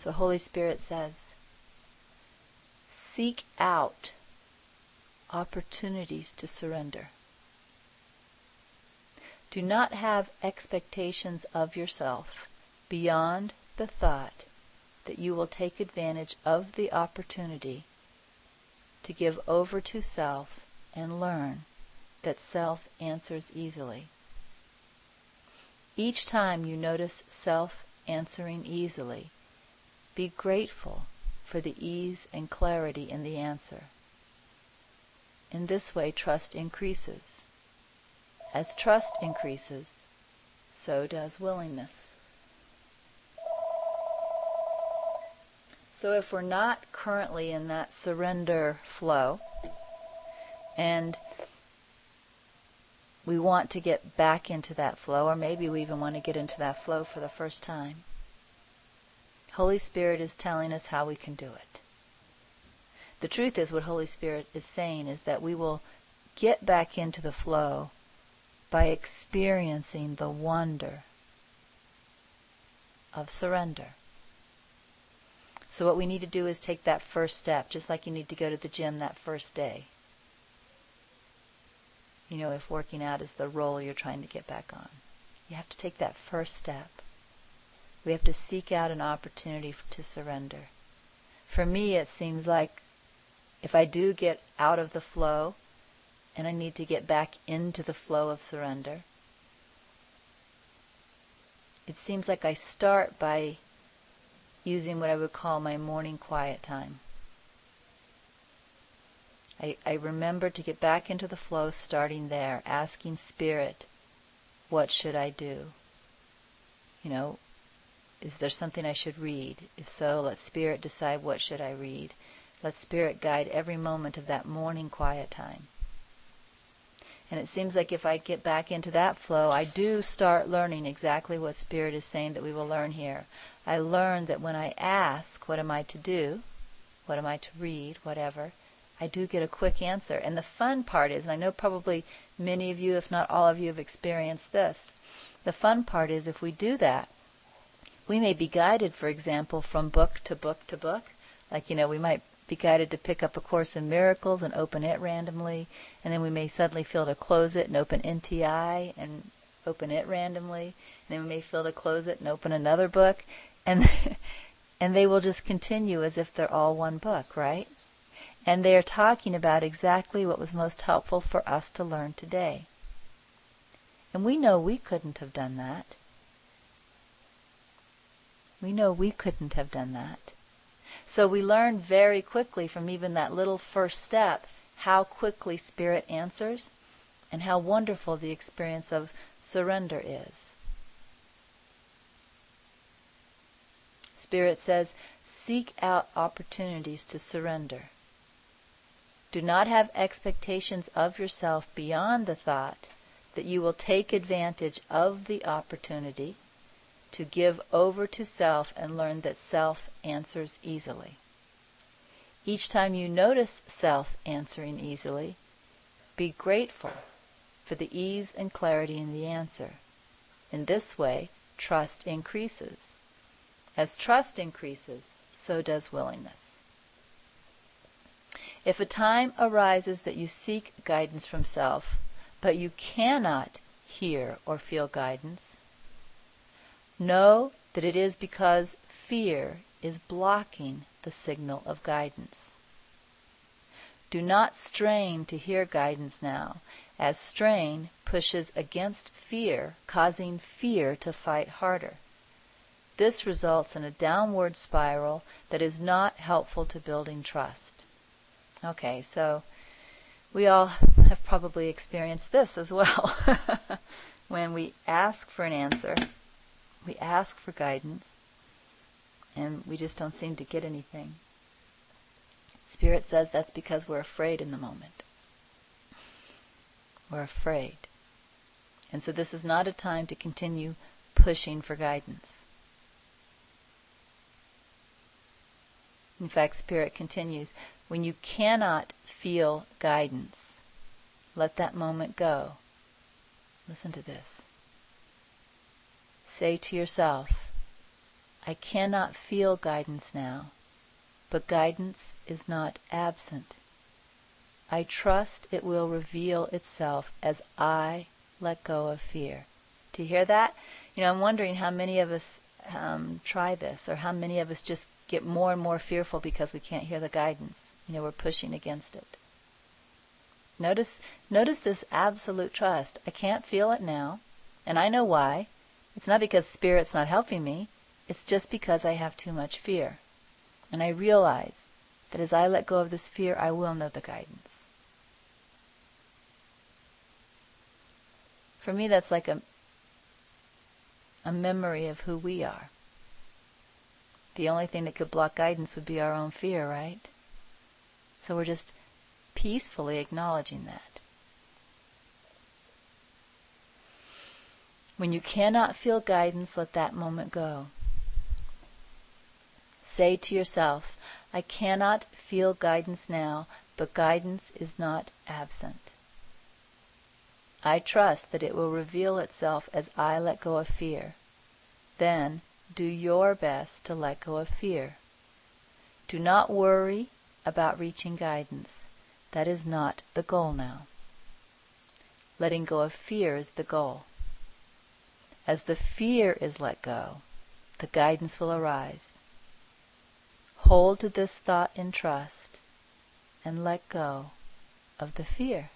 So Holy Spirit says, seek out opportunities to surrender. Do not have expectations of yourself beyond the thought that you will take advantage of the opportunity to give over to self and learn that self answers easily. Each time you notice self answering easily, be grateful for the ease and clarity in the answer. In this way, trust increases. As trust increases, so does willingness. So if we're not currently in that surrender flow, and we want to get back into that flow, or maybe we even want to get into that flow for the first time, Holy Spirit is telling us how we can do it. The truth is, what Holy Spirit is saying is that we will get back into the flow by experiencing the wonder of surrender. So, what we need to do is take that first step, just like you need to go to the gym that first day. You know, if working out is the roll you're trying to get back on, you have to take that first step. We have to seek out an opportunity to surrender. For me, it seems like if I do get out of the flow, and I need to get back into the flow of surrender. It seems like I start by using what I would call my morning quiet time. I, I remember to get back into the flow starting there, asking Spirit, what should I do? You know, is there something I should read? If so, let Spirit decide what should I read. Let Spirit guide every moment of that morning quiet time. And it seems like if I get back into that flow, I do start learning exactly what Spirit is saying that we will learn here. I learn that when I ask, what am I to do? What am I to read? Whatever. I do get a quick answer. And the fun part is, and I know probably many of you, if not all of you, have experienced this. The fun part is if we do that, we may be guided, for example, from book to book to book. Like, you know, we might be guided to pick up A Course in Miracles and open it randomly, and then we may suddenly feel to close it and open NTI and open it randomly, and then we may feel to close it and open another book, and and they will just continue as if they're all one book, right? And they are talking about exactly what was most helpful for us to learn today. And we know we couldn't have done that. We know we couldn't have done that. So we learn very quickly from even that little first step how quickly Spirit answers and how wonderful the experience of surrender is. Spirit says, seek out opportunities to surrender. Do not have expectations of yourself beyond the thought that you will take advantage of the opportunity to give over to self and learn that self answers easily. Each time you notice self answering easily, be grateful for the ease and clarity in the answer. In this way, trust increases. As trust increases, so does willingness. If a time arises that you seek guidance from self, but you cannot hear or feel guidance, Know that it is because fear is blocking the signal of guidance. Do not strain to hear guidance now, as strain pushes against fear, causing fear to fight harder. This results in a downward spiral that is not helpful to building trust. Okay, so we all have probably experienced this as well. when we ask for an answer, we ask for guidance, and we just don't seem to get anything. Spirit says that's because we're afraid in the moment. We're afraid. And so this is not a time to continue pushing for guidance. In fact, Spirit continues when you cannot feel guidance, let that moment go. Listen to this. Say to yourself, I cannot feel guidance now, but guidance is not absent. I trust it will reveal itself as I let go of fear. Do you hear that? You know, I'm wondering how many of us um, try this, or how many of us just get more and more fearful because we can't hear the guidance. You know, we're pushing against it. Notice, notice this absolute trust. I can't feel it now, and I know why. It's not because spirit's not helping me. It's just because I have too much fear. And I realize that as I let go of this fear, I will know the guidance. For me, that's like a, a memory of who we are. The only thing that could block guidance would be our own fear, right? So we're just peacefully acknowledging that. When you cannot feel guidance, let that moment go. Say to yourself, I cannot feel guidance now, but guidance is not absent. I trust that it will reveal itself as I let go of fear. Then do your best to let go of fear. Do not worry about reaching guidance. That is not the goal now. Letting go of fear is the goal. As the fear is let go, the guidance will arise. Hold to this thought in trust and let go of the fear.